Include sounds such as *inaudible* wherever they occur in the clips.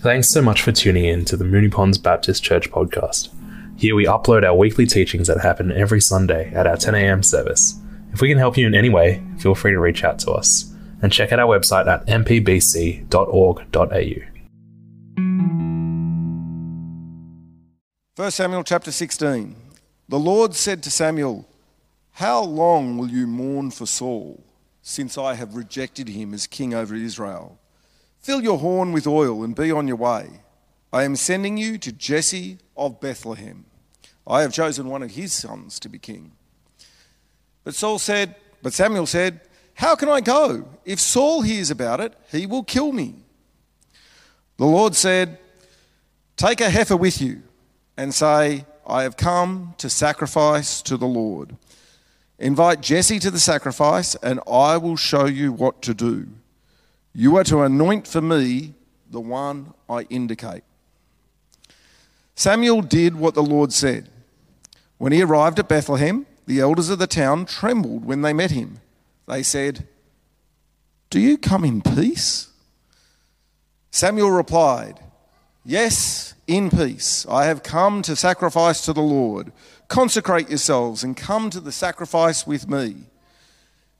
Thanks so much for tuning in to the Moonee Ponds Baptist Church podcast. Here we upload our weekly teachings that happen every Sunday at our 10am service. If we can help you in any way, feel free to reach out to us and check out our website at mpbc.org.au. 1 Samuel chapter 16. The Lord said to Samuel, How long will you mourn for Saul, since I have rejected him as king over Israel? Fill your horn with oil and be on your way. I am sending you to Jesse of Bethlehem. I have chosen one of his sons to be king. But Saul said, but Samuel said, How can I go? If Saul hears about it, he will kill me. The Lord said, Take a heifer with you and say, I have come to sacrifice to the Lord. Invite Jesse to the sacrifice, and I will show you what to do. You are to anoint for me the one I indicate. Samuel did what the Lord said. When he arrived at Bethlehem, the elders of the town trembled when they met him. They said, Do you come in peace? Samuel replied, Yes, in peace. I have come to sacrifice to the Lord. Consecrate yourselves and come to the sacrifice with me.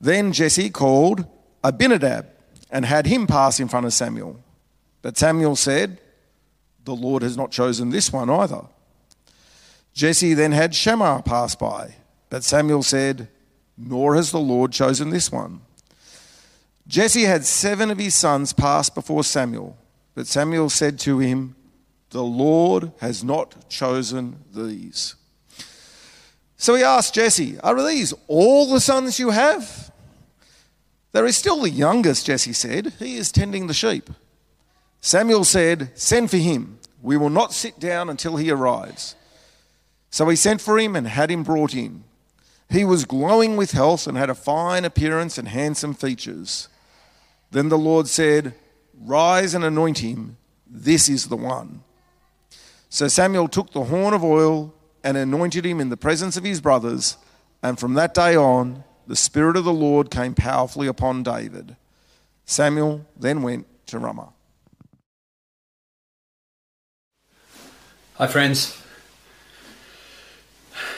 Then Jesse called Abinadab and had him pass in front of Samuel. But Samuel said, The Lord has not chosen this one either. Jesse then had Shammah pass by, but Samuel said, Nor has the Lord chosen this one. Jesse had seven of his sons pass before Samuel, but Samuel said to him, The Lord has not chosen these. So he asked Jesse, Are these all the sons you have? There is still the youngest, Jesse said. He is tending the sheep. Samuel said, Send for him. We will not sit down until he arrives. So he sent for him and had him brought in. He was glowing with health and had a fine appearance and handsome features. Then the Lord said, Rise and anoint him. This is the one. So Samuel took the horn of oil and anointed him in the presence of his brothers, and from that day on, the Spirit of the Lord came powerfully upon David. Samuel then went to Ramah. Hi, friends.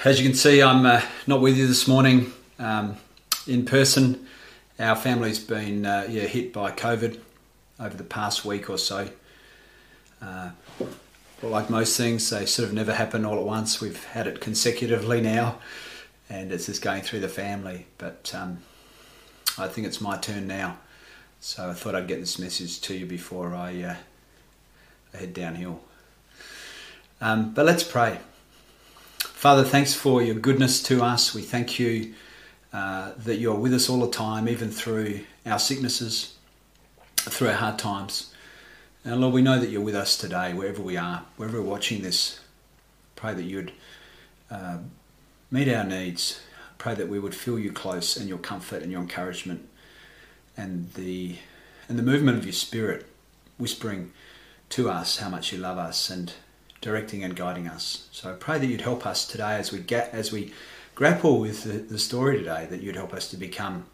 As you can see, I'm uh, not with you this morning um, in person. Our family's been uh, yeah, hit by COVID over the past week or so. Uh, like most things, they sort of never happen all at once. We've had it consecutively now, and it's just going through the family. But um, I think it's my turn now, so I thought I'd get this message to you before I, uh, I head downhill. Um, but let's pray. Father, thanks for your goodness to us. We thank you uh, that you're with us all the time, even through our sicknesses, through our hard times. And Lord, we know that you're with us today, wherever we are, wherever we're watching this. Pray that you'd uh, meet our needs. Pray that we would feel you close and your comfort and your encouragement and the and the movement of your spirit whispering to us how much you love us and directing and guiding us. So I pray that you'd help us today as we get as we grapple with the, the story today, that you'd help us to become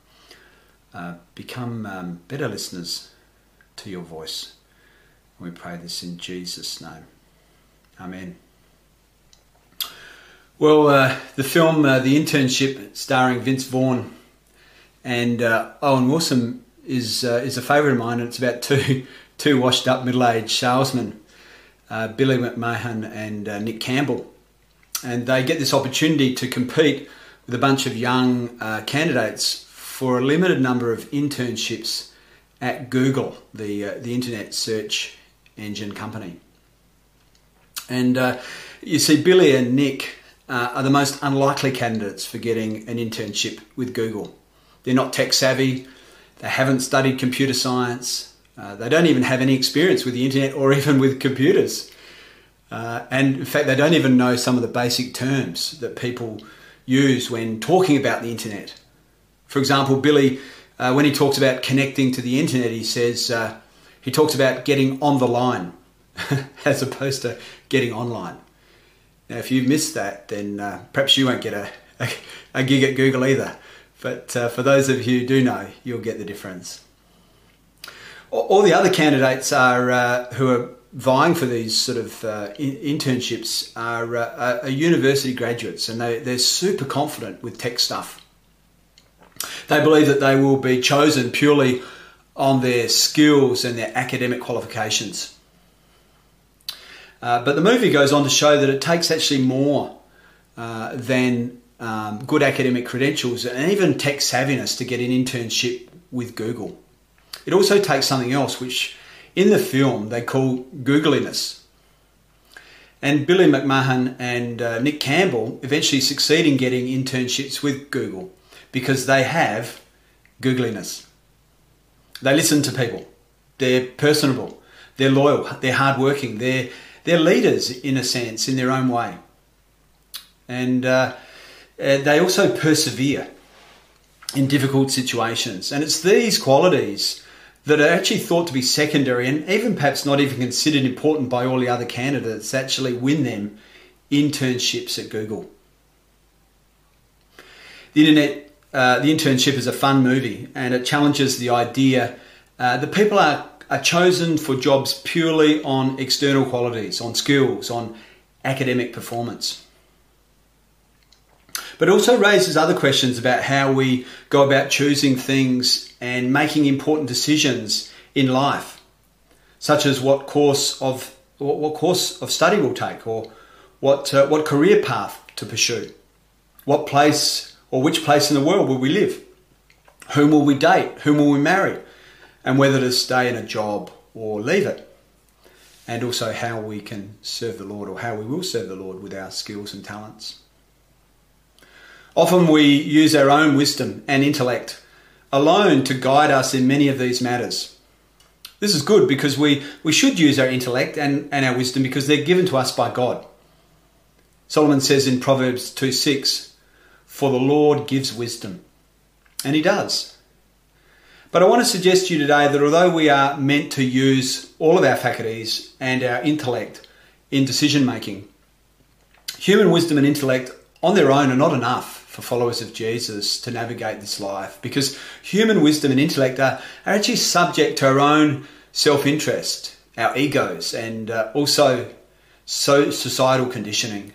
uh, become um, better listeners to your voice. We pray this in Jesus' name. Amen. Well, uh, the film uh, The Internship, starring Vince Vaughn and uh, Owen Wilson, is uh, is a favourite of mine, and it's about two *laughs* two washed up middle aged salesmen, uh, Billy McMahon and uh, Nick Campbell, and they get this opportunity to compete with a bunch of young candidates for a limited number of internships at Google, the the internet search engine company. And you see, Billy and Nick uh, are the most unlikely candidates for getting an internship with Google. They're not tech savvy, they haven't studied computer science, Uh, they don't even have any experience with the internet or *laughs* even with computers. Uh, and in fact, they don't even know some of the basic terms that people use when talking about the internet. For example, Billy, uh, when he talks about connecting to the internet, he says uh, he talks about getting on the line *laughs* as opposed to getting online. Now, if you've missed that, then uh, perhaps you won't get a, a, gig at Google either. But uh, for those of you who do know, you'll get the difference. All the other candidates are uh, who are vying for these sort of uh, in- internships are, uh, are, university graduates, and they, they're super confident with tech stuff. They believe that they will be chosen purely on their skills and their academic qualifications. Uh, but the movie goes on to show that it takes actually more uh, than um, good academic credentials and even tech savviness to get an internship with Google. It also takes something else, which in the film they call googliness. And Billy McMahon and uh, Nick Campbell eventually succeed in getting internships with Google because they have googliness. They listen to people, they're personable, they're loyal, they're hardworking, they're they're leaders in a sense in their own way. And uh, uh, they also persevere in difficult situations. And it's these qualities that are actually thought to be secondary and even perhaps not even considered important by all the other candidates actually win them internships at Google. The internet, uh, the internship is a fun movie and it challenges the idea uh, that people are are chosen for jobs purely on external qualities, on skills, on academic performance. But also raises other questions about how we go about choosing things and making important decisions in life, such as what course of what course of study we'll take, or what uh, what career path to pursue, what place or which place in the world will we live, whom will we date, whom will we marry, and whether to stay in a job or leave it. And also how we can serve the Lord or how we will serve the Lord with our skills and talents. Often we use our own wisdom and intellect alone to guide us in many of these matters. This is good because we, we should use our intellect and, and our wisdom because they're given to us by God. Solomon says in Proverbs 2 6, For the Lord gives wisdom. And he does. But I want to suggest to you today that although we are meant to use all of our faculties and our intellect in decision making, human wisdom and intellect on their own are not enough for followers of Jesus to navigate this life because human wisdom and intellect are, are actually subject to our own self interest, our egos, and uh, also so societal conditioning.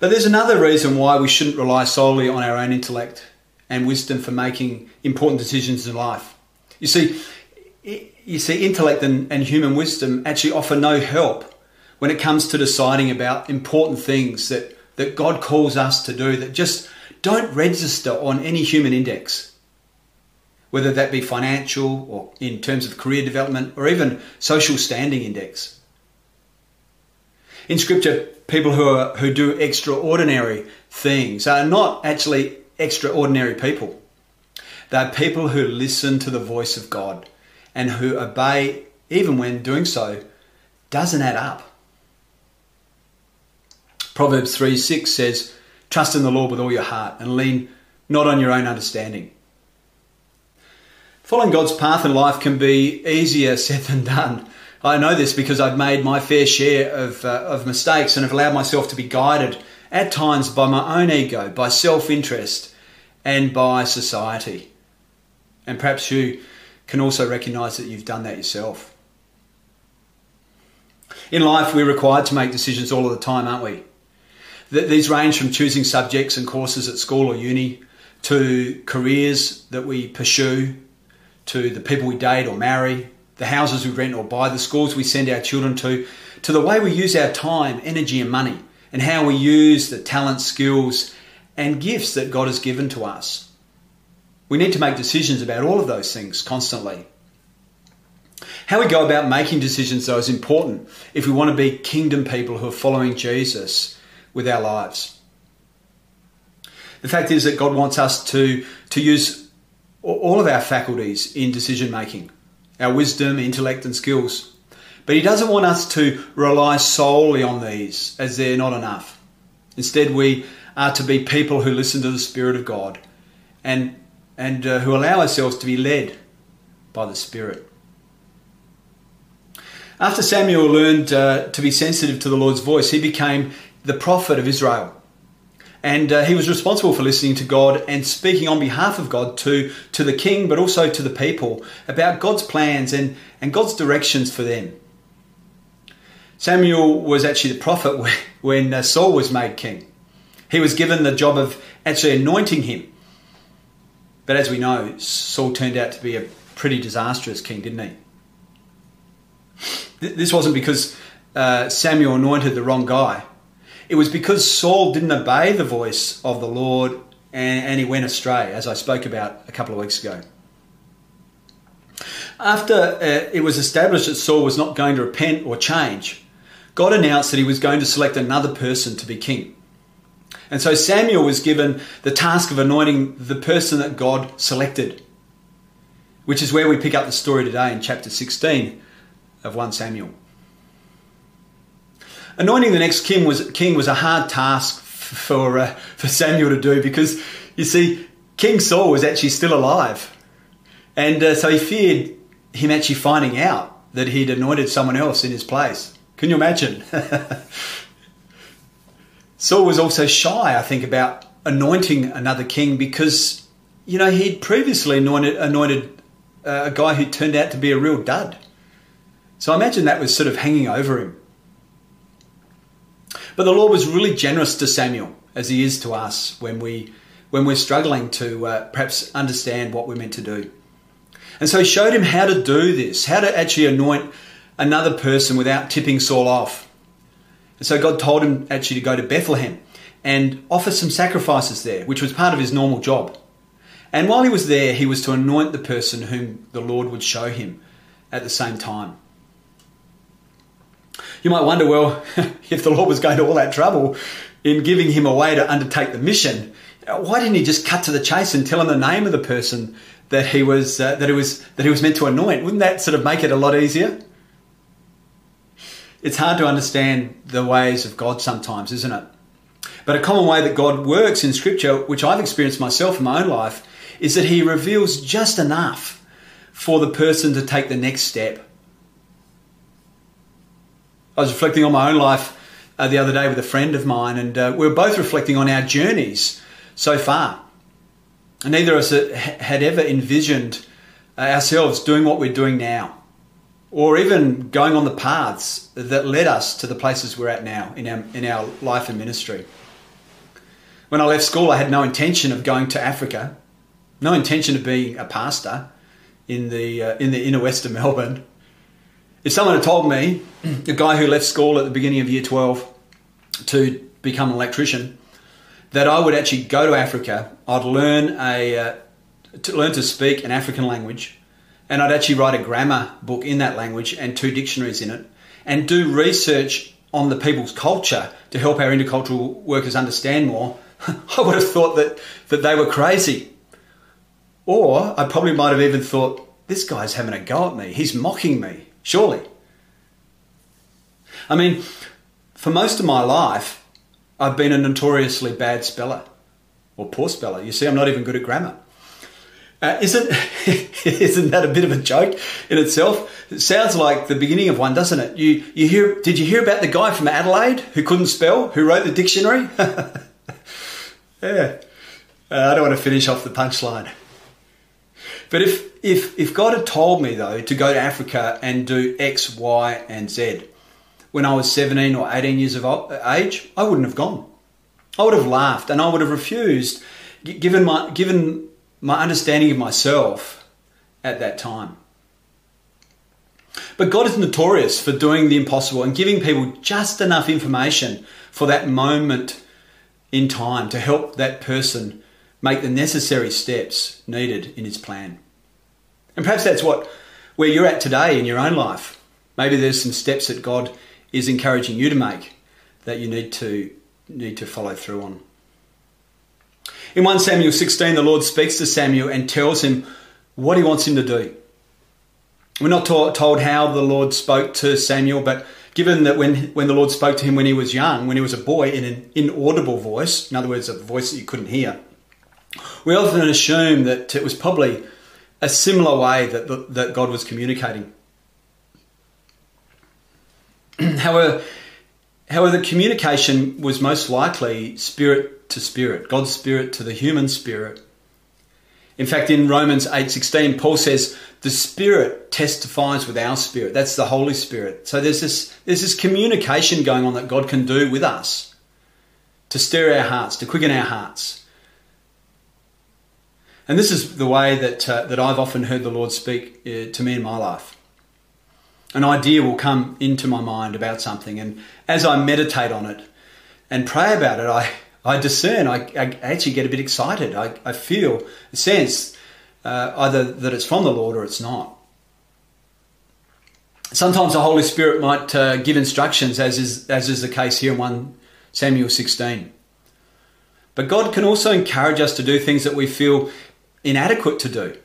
But there's another reason why we shouldn't rely solely on our own intellect and wisdom for making important decisions in life. You see, you see, intellect and, and human wisdom actually offer no help when it comes to deciding about important things that, that God calls us to do that just don't register on any human index, whether that be financial or in terms of career development or even social standing index. In scripture, people who, are, who do extraordinary things are not actually extraordinary people. They're people who listen to the voice of God and who obey even when doing so doesn't add up. Proverbs 3 6 says, Trust in the Lord with all your heart and lean not on your own understanding. Following God's path in life can be easier *laughs* said than done. I know this because I've made my fair share of, uh, of mistakes and have allowed myself to be guided at times by my own ego, by self interest, and by society. And perhaps you can also recognize that you've done that yourself. In life, we're required to make decisions all of the time, aren't we? These range from choosing subjects and courses at school or uni to careers that we pursue, to the people we date or marry, the houses we rent or buy, the schools we send our children to, to the way we use our time, energy, and money and how we use the talents, skills, and gifts that God has given to us. We need to make decisions about all of those things constantly. How we go about making decisions, though, is important if we want to be kingdom people who are following Jesus with our lives. The fact is that God wants us to, to use all of our faculties in decision making, our wisdom, intellect, and skills. But He doesn't want us to rely solely on these as they're not enough. Instead, we are to be people who listen to the Spirit of God and, and uh, who allow ourselves to be led by the Spirit. After Samuel learned uh, to be sensitive to the Lord's voice, he became the prophet of Israel. And uh, he was responsible for listening to God and speaking on behalf of God to, to the king, but also to the people about God's plans and, and God's directions for them. Samuel was actually the prophet *laughs* when uh, Saul was made king. He was given the job of actually anointing him. But as we know, Saul turned out to be a pretty disastrous king, didn't he? This wasn't because uh, Samuel anointed the wrong guy. It was because Saul didn't obey the voice of the Lord and, and he went astray, as I spoke about a couple of weeks ago. After uh, it was established that Saul was not going to repent or change, God announced that he was going to select another person to be king. And so Samuel was given the task of anointing the person that God selected, which is where we pick up the story today in chapter 16 of 1 Samuel. Anointing the next king was, king was a hard task for, uh, for Samuel to do because, you see, King Saul was actually still alive. And uh, so he feared him actually finding out that he'd anointed someone else in his place. Can you imagine? *laughs* Saul was also shy, I think, about anointing another king because, you know, he'd previously anointed, anointed uh, a guy who turned out to be a real dud. So I imagine that was sort of hanging over him. But the Lord was really generous to Samuel, as he is to us when, we, when we're struggling to uh, perhaps understand what we're meant to do. And so he showed him how to do this, how to actually anoint another person without tipping Saul off. And so God told him actually to go to Bethlehem and offer some sacrifices there, which was part of his normal job. And while he was there, he was to anoint the person whom the Lord would show him at the same time. You might wonder, well, *laughs* if the Lord was going to all that trouble in giving him a way to undertake the mission, why didn't he just cut to the chase and tell him the name of the person that he was uh, that he was that he was meant to anoint? Wouldn't that sort of make it a lot easier? It's hard to understand the ways of God sometimes, isn't it? But a common way that God works in Scripture, which I've experienced myself in my own life, is that He reveals just enough for the person to take the next step. I was reflecting on my own life uh, the other day with a friend of mine, and uh, we were both reflecting on our journeys so far. And neither of us had ever envisioned uh, ourselves doing what we're doing now, or even going on the paths that led us to the places we're at now in our, in our life and ministry. When I left school, I had no intention of going to Africa, no intention of being a pastor in the, uh, in the inner west of *laughs* Melbourne. If someone had told me, a guy who left school at the beginning of year 12 to become an electrician, that I would actually go to Africa, I'd learn a uh, to learn to speak an African language, and I'd actually write a grammar book in that language and two dictionaries in it, and do research on the people's culture to help our intercultural workers understand more. *laughs* I would have thought that that they were crazy, or I probably might have even thought this guy's having a go at me. He's mocking me. Surely. I mean, for most of my life, I've been a notoriously bad speller or poor speller. You see, I'm not even good at grammar. Uh, isn't *laughs* isn't that a bit of a joke in itself? It sounds like the beginning of one, doesn't it? You you hear? Did you hear about the guy from Adelaide who couldn't spell, who wrote the dictionary? *laughs* yeah, uh, I don't want to finish off the punchline. But if, if, if God had told me, though, to go to Africa and do X, Y, and Z when I was 17 or 18 years of age, I wouldn't have gone. I would have laughed and I would have refused, given my, given my understanding of myself at that time. But God is notorious for doing the impossible and giving people just enough information for that moment in time to help that person make the necessary steps needed in his plan. And perhaps that's what where you're at today in your own life. Maybe there's some steps that God is encouraging you to make that you need to need to follow through on. In 1 Samuel 16, the Lord speaks to Samuel and tells him what he wants him to do. We're not told how the Lord spoke to Samuel, but given that when, when the Lord spoke to him when he was young, when he was a boy, in an inaudible voice, in other words, a voice that you couldn't hear, we often assume that it was probably a similar way that, that God was communicating. *clears throat* however, however, the communication was most likely spirit to spirit, God's spirit to the human spirit. In fact, in Romans 8:16, Paul says, "The Spirit testifies with our spirit." That's the Holy Spirit. So there's this there's this communication going on that God can do with us to stir our hearts, to quicken our hearts. And this is the way that uh, that I've often heard the Lord speak uh, to me in my life. An idea will come into my mind about something, and as I meditate on it and pray about it, I I discern, I, I actually get a bit excited. I, I feel a sense uh, either that it's from the Lord or it's not. Sometimes the Holy Spirit might uh, give instructions, as is, as is the case here in 1 Samuel 16. But God can also encourage us to do things that we feel inadequate to do,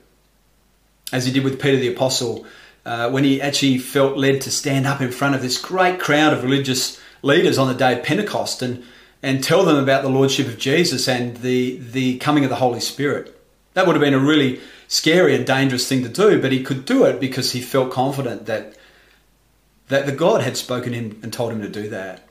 as He did with Peter the Apostle uh, when he actually felt led to stand up in front of this great crowd of religious leaders on the day of Pentecost and and tell them about the lordship of Jesus and the the coming of the Holy Spirit. That would have been a really scary and dangerous thing to do, but he could do it because he felt confident that that the God had spoken him and told him to do that.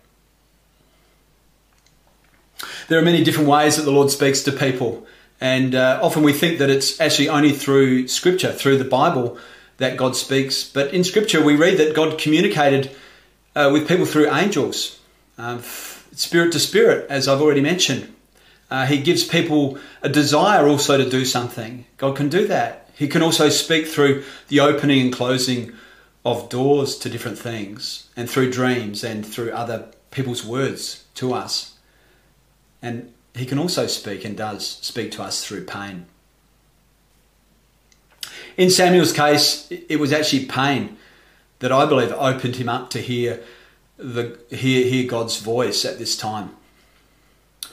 There are many different ways that the Lord speaks to people, and uh, often we think that it's actually only through Scripture, through the Bible, that God speaks. But in Scripture, we read that God communicated uh, with people through angels. Um, spirit to spirit, as I've already mentioned. Uh, he gives people a desire also to do something. God can do that. He can also speak through the opening and closing of doors to different things, and through dreams and through other people's words to us. And he can also speak and does speak to us through pain. In Samuel's case, it was actually pain that I believe opened him up to hear the, hear, hear God's voice at this time.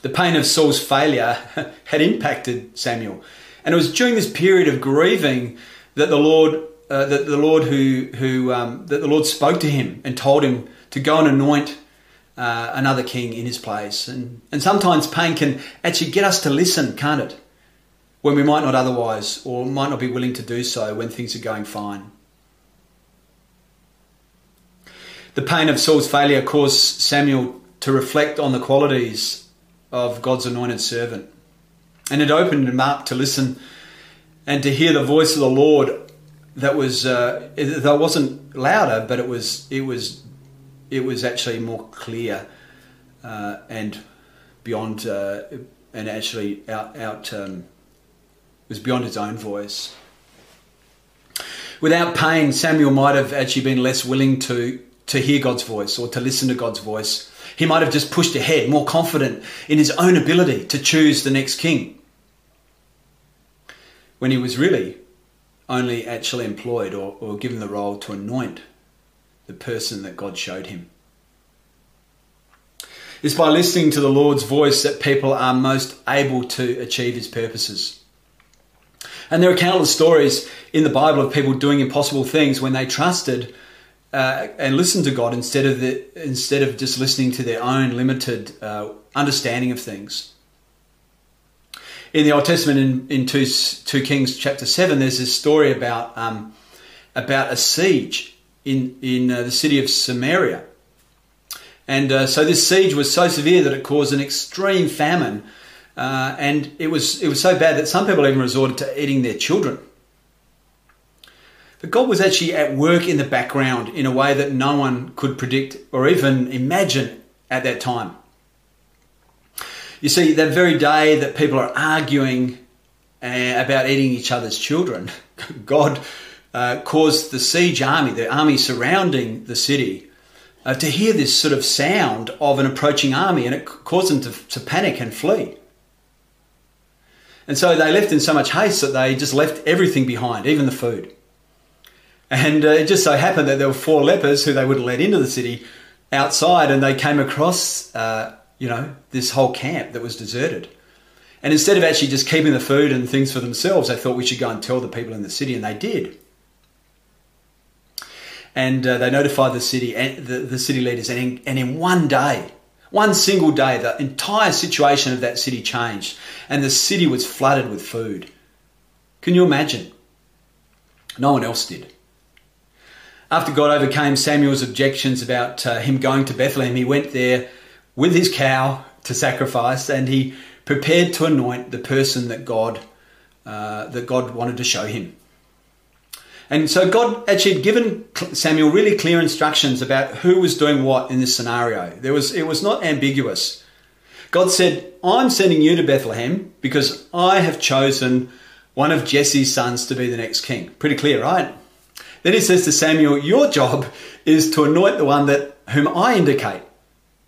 The pain of Saul's failure *laughs* had impacted Samuel, and it was during this period of grieving that the Lord, uh, that the Lord who, who um, that the Lord spoke to him and told him to go and anoint uh, another king in his place. And and sometimes pain can actually get us to listen, can't it? When we might not otherwise, or might not be willing to do so when things are going fine. The pain of Saul's failure caused Samuel to reflect on the qualities of God's anointed servant. And it opened him up to listen and to hear the voice of the Lord that was uh, that wasn't louder, but it was it was it was actually more clear uh, and beyond uh, and actually out out um, was beyond his own voice. Without pain, Samuel might have actually been less willing to to hear God's voice or to listen to God's voice. He might have just pushed ahead, more confident in his own ability to choose the next king, when he was really only actually employed or, or given the role to anoint the person that God showed him. It's by listening to the Lord's voice that people are most able to achieve his purposes. And there are countless stories in the Bible of people doing impossible things when they trusted uh, and listen to God instead of the, instead of just listening to their own limited uh, understanding of things. In the Old Testament, in, in 2, 2 Kings chapter 7, there's this story about, um, about a siege in, in uh, the city of Samaria. And uh, so this siege was so severe that it caused an extreme famine. Uh, and it was, it was so bad that some people even resorted to eating their children. But God was actually at work in the background in a way that no one could predict or even imagine at that time. You see, that very day that people are arguing uh, about eating each other's children, *laughs* God uh, caused the siege army, the army surrounding the city, uh, to hear this sort of sound of an approaching army, and it caused them to, to panic and flee. And so they left in so much haste that they just left everything behind, even the food. And uh, it just so happened that there were four lepers who they wouldn't let into the city outside, and they came across, uh, you know, this whole camp that was deserted. And instead of actually just keeping the food and things for themselves, they thought we should go and tell the people in the city, and they did. And uh, they notified the city and the, the city leaders, and in, and in one day, one single day, the entire situation of that city changed, and the city was flooded with food. Can you imagine? No one else did. After God overcame Samuel's objections about uh, him going to Bethlehem, he went there with his cow to sacrifice, and he prepared to anoint the person that God uh, that God wanted to show him. And so God actually had given Samuel really clear instructions about who was doing what in this scenario. There was it was not ambiguous. God said, "I'm sending you to Bethlehem because I have chosen one of Jesse's sons to be the next king." Pretty clear, right? Then he says to Samuel, "Your job is to anoint the one that whom I indicate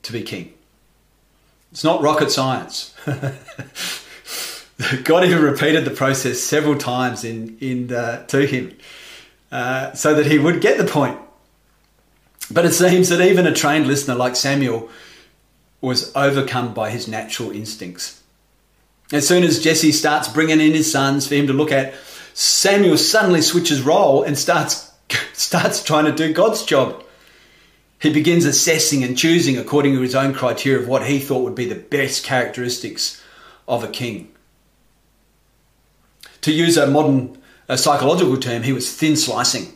to be king." It's not rocket science. *laughs* God even repeated the process several times in, in uh, to him uh, so that he would get the point. But it seems that even a trained listener like Samuel was overcome by his natural instincts. As soon as Jesse starts bringing in his sons for him to look at, Samuel suddenly switches role and starts *laughs* starts trying to do God's job. He begins assessing and choosing according to his own criteria of what he thought would be the best characteristics of a king. To use a modern a psychological term, he was thin slicing,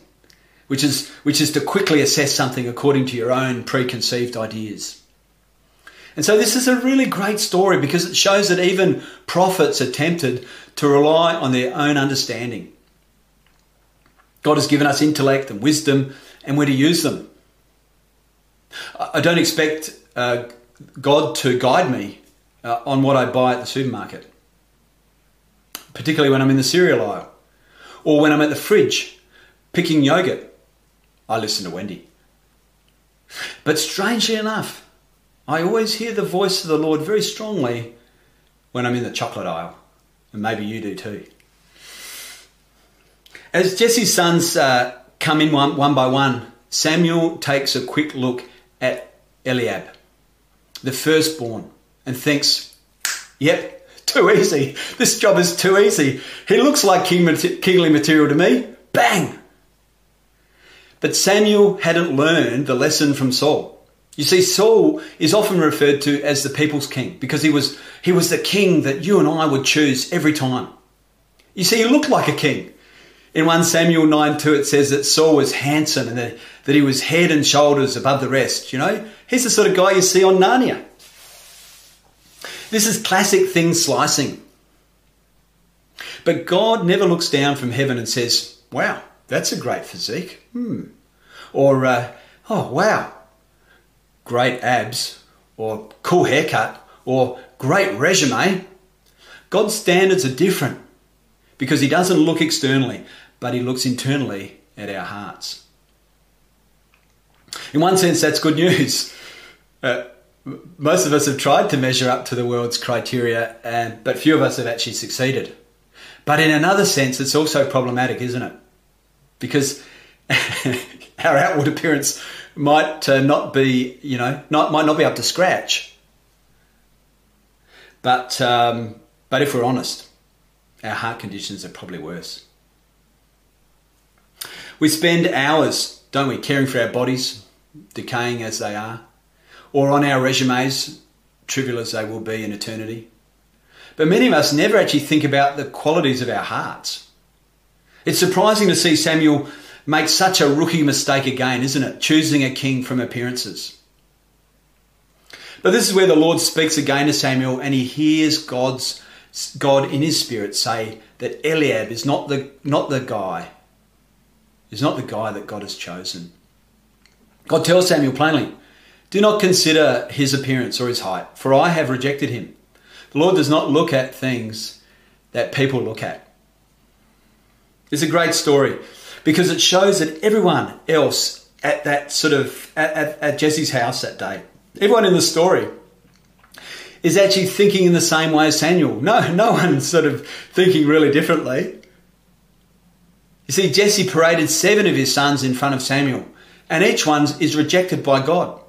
which is, which is to quickly assess something according to your own preconceived ideas. And so this is a really great story because it shows that even prophets are tempted to rely on their own understanding. God has given us intellect and wisdom, and we're to use them. I don't expect uh, God to guide me uh, on what I buy at the supermarket, particularly when I'm in the cereal aisle or when I'm at the fridge picking yogurt. I listen to Wendy. But strangely enough, I always hear the voice of the Lord very strongly when I'm in the chocolate aisle, and maybe you do too. As Jesse's sons uh, come in one, one by one, Samuel takes a quick look at Eliab, the firstborn, and thinks, yep, too easy. This job is too easy. He looks like king, kingly material to me. Bang! But Samuel hadn't learned the lesson from Saul. You see, Saul is often referred to as the people's king because he was, he was the king that you and I would choose every time. You see, he looked like a king. In 1 Samuel 9 2, it says that Saul was handsome and that, that he was head and shoulders above the rest. You know, he's the sort of guy you see on Narnia. This is classic thin slicing. But God never looks down from heaven and says, Wow, that's a great physique. Hmm. Or, uh, Oh, wow, great abs. Or cool haircut. Or great resume. God's standards are different because He doesn't look externally but he looks internally at our hearts. In one sense, that's good news. Uh, most of us have tried to measure up to the world's criteria, and, but few of us have actually succeeded. But in another sense, it's also problematic, isn't it? Because *laughs* our outward appearance might uh, not be, you know, not, might not be up to scratch. But, um, but if we're honest, our heart conditions are probably worse. We spend hours, don't we, caring for our bodies, decaying as they are, or on our resumes, trivial as they will be in eternity. But many of us never actually think about the qualities of our hearts. It's surprising to see Samuel make such a rookie mistake again, isn't it? Choosing a king from appearances. But this is where the Lord speaks again to Samuel and he hears God's God in his spirit say that Eliab is not the not the guy is not the guy that God has chosen. God tells Samuel plainly, Do not consider his appearance or his height, for I have rejected him. The Lord does not look at things that people look at. It's a great story because it shows that everyone else at that sort of at, at, at Jesse's house that day, everyone in the story is actually thinking in the same way as Samuel. No, *laughs* no one's sort of thinking really differently. You see, Jesse paraded seven of his sons in front of Samuel, and each one is rejected by God.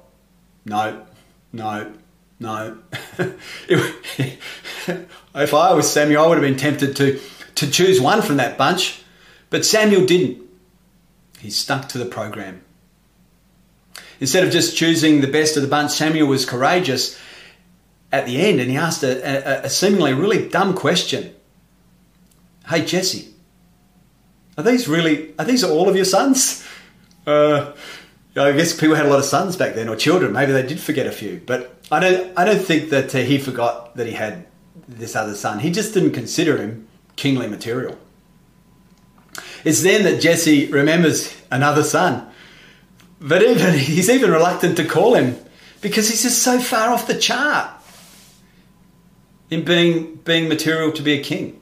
No, no, No. *laughs* if I was Samuel, I would have been tempted to, to choose one from that bunch, but Samuel didn't. He stuck to the program. Instead of just choosing the best of the bunch, Samuel was courageous at the end and he asked a, a, a seemingly really dumb question. Hey, Jesse, are these really, are these all of your sons? *laughs* Uh, I guess people had a lot of sons back then or children. Maybe they did forget a few, but I don't, I don't think that uh, he forgot that he had this other son. He just didn't consider him kingly material. It's then that Jesse remembers another son. But even *laughs* he's even reluctant to call him because he's just so far off the chart in being being material to be a king.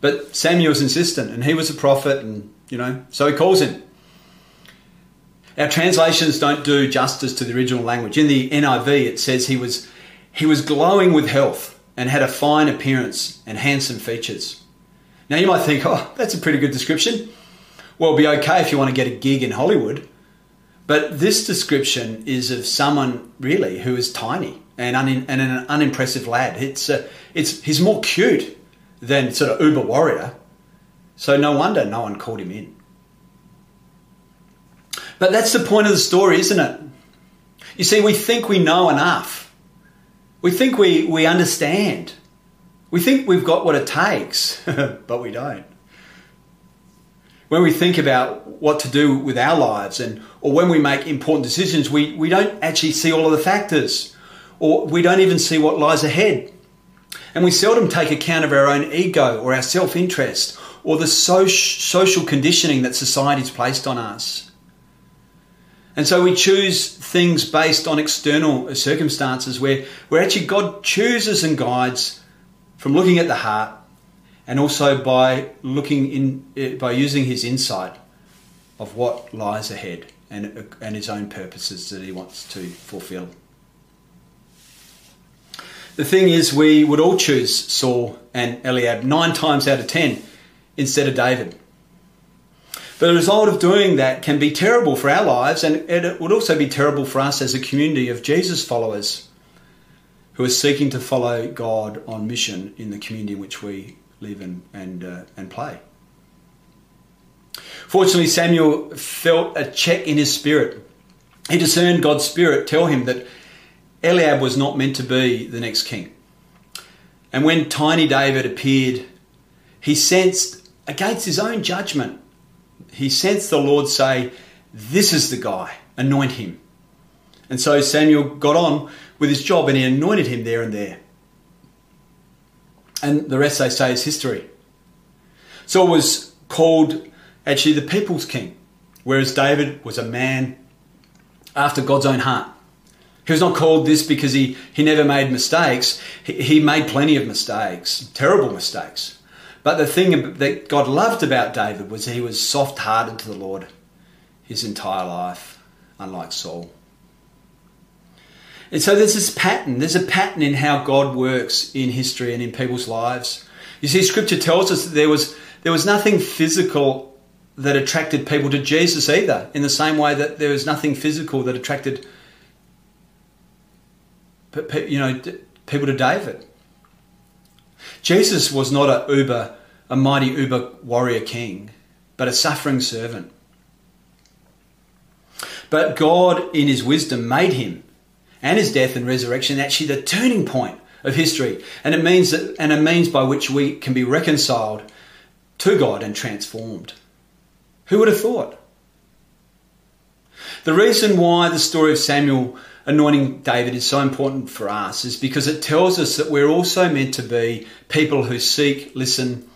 But Samuel's insistent, and he was a prophet, and you know, so he calls him. Our translations don't do justice to the original language. In the NIV, it says he was he was glowing with health and had a fine appearance and handsome features. Now you might think, oh, that's a pretty good description. Well, it'll be okay if you want to get a gig in Hollywood. But this description is of someone really who is tiny and, un- and an unimpressive lad. It's, uh, it's, he's more cute than sort of uber warrior. So no wonder no one called him in. But that's the point of the story, isn't it? You see, we think we know enough. We think we, we understand. We think we've got what it takes, *laughs* but we don't. When we think about what to do with our lives and or when we make important decisions, we, we don't actually see all of the factors or we don't even see what lies ahead. And we seldom take account of our own ego or our self interest or the so- social conditioning that society's placed on us. And so we choose things based on external circumstances where, where actually God chooses and guides from looking at the heart and also by looking in eh, by using his insight of what lies ahead and, and his own purposes that he wants to fulfill. The thing is, we would all choose Saul and Eliab nine times out of ten instead of David. But the result of doing that can be terrible for our lives, and it would also be terrible for us as a community of Jesus followers who are seeking to follow God on mission in the community in which we live and, and, uh, and play. Fortunately, Samuel felt a check in his spirit. He discerned God's spirit tell him that Eliab was not meant to be the next king. And when tiny David appeared, he sensed against his own judgment he sensed the Lord say, This is the guy, anoint him. And so Samuel got on with his job and he anointed him there and there. And the rest, they say, is history. Saul was called actually the people's king, whereas David was a man after God's own heart. He was not called this because he, he never made mistakes. He, he made plenty of mistakes, terrible mistakes. But the thing that God loved about David was he was soft hearted to the Lord his entire life, unlike Saul. And so there's this pattern. There's a pattern in how God works in history and in people's lives. You see, Scripture tells us that there was there was nothing physical that attracted people to Jesus either. In the same way that there was nothing physical that attracted you know people to David. Jesus was not a uber, a mighty uber warrior king, but a suffering servant. But God, in his wisdom, made him and his death and resurrection actually the turning point of history. And it means that and a means by which we can be reconciled to God and transformed. Who would have thought? The reason why the story of Samuel anointing David is so important for us is because it tells us that we're also meant to be people who seek, listen,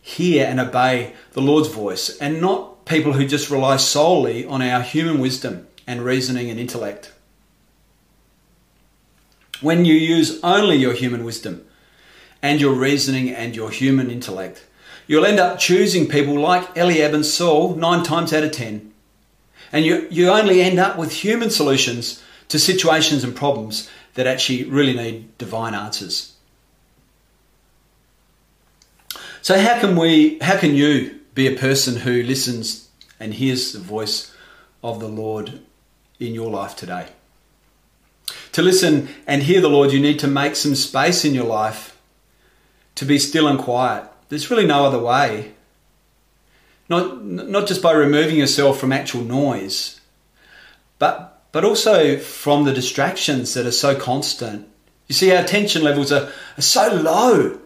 hear, and obey the Lord's voice, and not people who just rely solely on our human wisdom and reasoning and intellect. When you use only your human wisdom and your reasoning and your human intellect, you'll end up choosing people like Eliab and Saul nine times out of ten. And you, you only end up with human solutions to situations and problems that actually really need divine answers. So how can we how can you be a person who listens and hears the voice of the Lord in your life today? To listen and hear the Lord, you need to make some space in your life to be still and quiet. There's really no other way. Not, not just by removing yourself from actual noise, but, but also from the distractions that are so constant. You see, our attention levels are, are so low.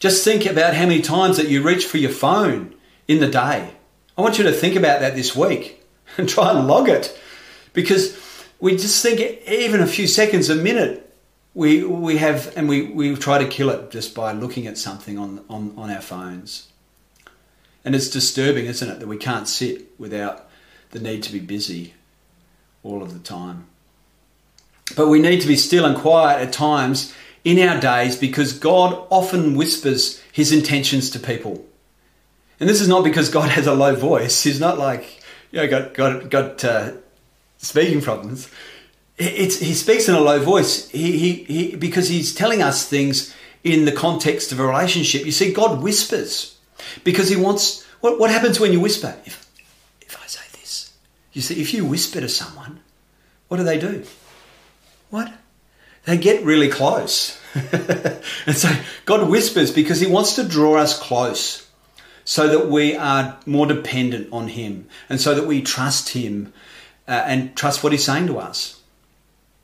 Just think about how many times that you reach for your phone in the day. I want you to think about that this week *laughs* and try and log it because we just think even a few seconds a minute we we have and we, we try to kill it just by looking at something on, on, on our phones. And it's disturbing, isn't it, that we can't sit without the need to be busy all of the time. But we need to be still and quiet at times in our days because God often whispers his intentions to people. And this is not because God has a low voice. He's not like, you know, got, got, got uh, speaking problems. It's, he speaks in a low voice he, he, he, because he's telling us things in the context of a relationship. You see, God whispers because he wants. What, what happens when you whisper? If, if I say this, you see, if you whisper to someone, what do they do? What? They get really close. *laughs* and so God whispers because he wants to draw us close so that we are more dependent on him and so that we trust him uh, and trust what he's saying to us.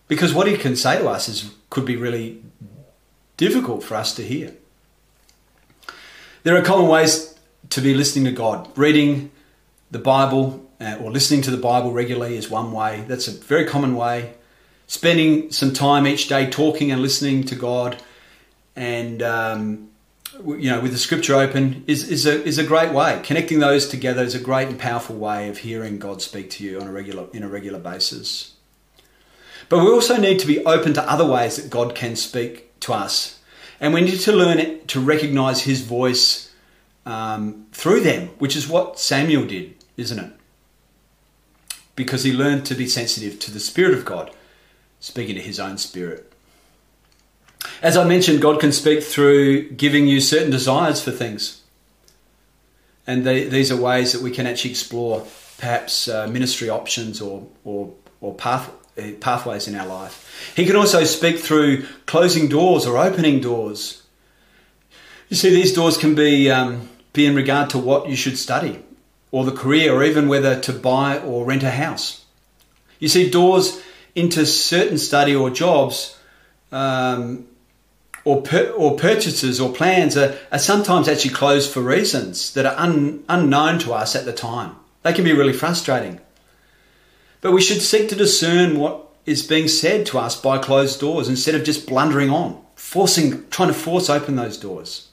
Because what he can say to us is could be really difficult for us to hear. There are common ways to be listening to God. Reading the Bible uh, or listening to the Bible regularly is one way. That's a very common way. Spending some time each day talking and listening to God and um, you know with the scripture open is, is, a, is a great way. Connecting those together is a great and powerful way of hearing God speak to you on a regular in a regular basis. But we also need to be open to other ways that God can speak to us. And we need to learn it, to recognize his voice um, through them, which is what Samuel did, isn't it? Because he learned to be sensitive to the Spirit of God, speaking to his own spirit. As I mentioned, God can speak through giving you certain desires for things. And they, these are ways that we can actually explore perhaps uh, ministry options or, or, or path, uh, pathways in our life. He can also speak through closing doors or opening doors. You see, these doors can be, um, be in regard to what you should study, or the career, or even whether to buy or rent a house. You see, doors into certain study or jobs, um, or, per, or purchases or plans are, are sometimes actually closed for reasons that are un, unknown to us at the time. They can be really frustrating. But we should seek to discern what is being said to us by closed doors instead of just blundering on, forcing, trying to force open those doors.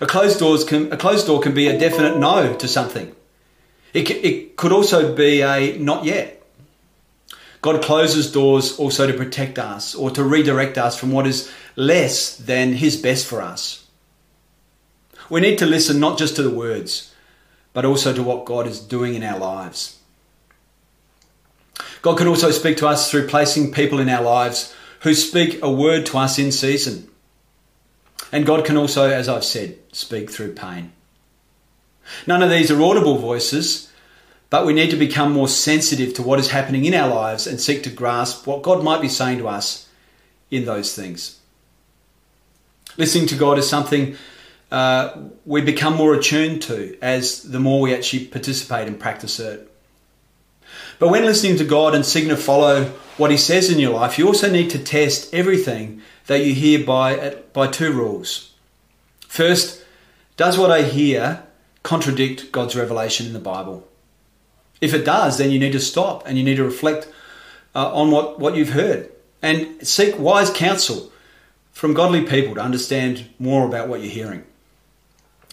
A closed, doors can, a closed door can be a definite no to something. It, it could also be a not yet. God closes doors also to protect us or to redirect us from what is less than His best for us. We need to listen not just to the words, but also to what God is doing in our lives. God can also speak to us through placing people in our lives who speak a word to us in season. And God can also, as I've said, speak through pain. None of these are audible voices, but we need to become more sensitive to what is happening in our lives and seek to grasp what God might be saying to us in those things. Listening to God is something uh, we become more attuned to as the more we actually participate and practice it. But when listening to God and seeking to follow what He says in your life, you also need to test everything that you hear by, by two rules. First, does what I hear contradict God's revelation in the Bible? If it does, then you need to stop and you need to reflect uh, on what, what you've heard and seek wise counsel from godly people to understand more about what you're hearing.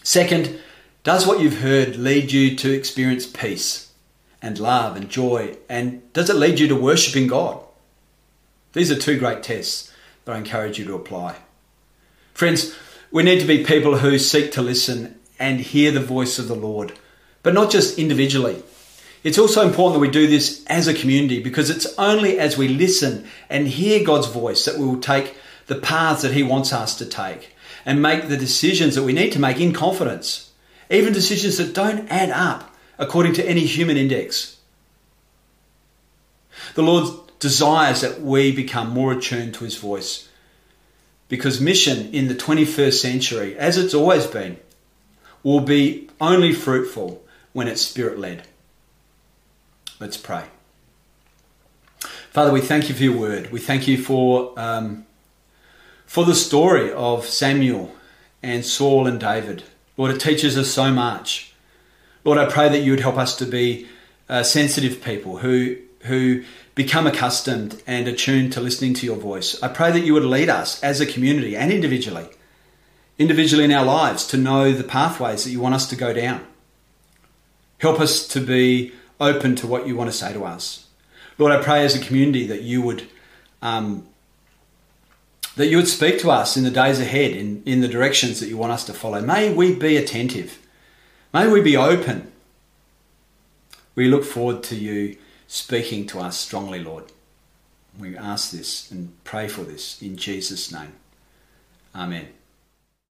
Second, does what you've heard lead you to experience peace? and love and joy? And does it lead you to worshipping God? These are two great tests that I encourage you to apply. Friends, we need to be people who seek to listen and hear the voice of the Lord, but not just individually. It's also important that we do this as a community because it's only as we listen and hear God's voice that we will take the paths that He wants us to take and make the decisions that we need to make in confidence, even decisions that don't add up according to any human index. The Lord desires that we become more attuned to His voice. Because mission in the 21st century, as it's always been, will be only fruitful when it's spirit led. Let's pray. Father, we thank you for your word. We thank you for, um, for the story of Samuel and Saul and David. Lord, it teaches us so much. Lord, I pray that you would help us to be uh, sensitive people who, who become accustomed and attuned to listening to your voice. I pray that you would lead us as a community and individually, individually in our lives, to know the pathways that you want us to go down. Help us to be open to what you want to say to us. Lord, I pray as a community that you would um, that you would speak to us in the days ahead in, in the directions that you want us to follow. May we be attentive. May we be open. We look forward to you speaking to us strongly, Lord. We ask this and pray for this in Jesus' name. Amen.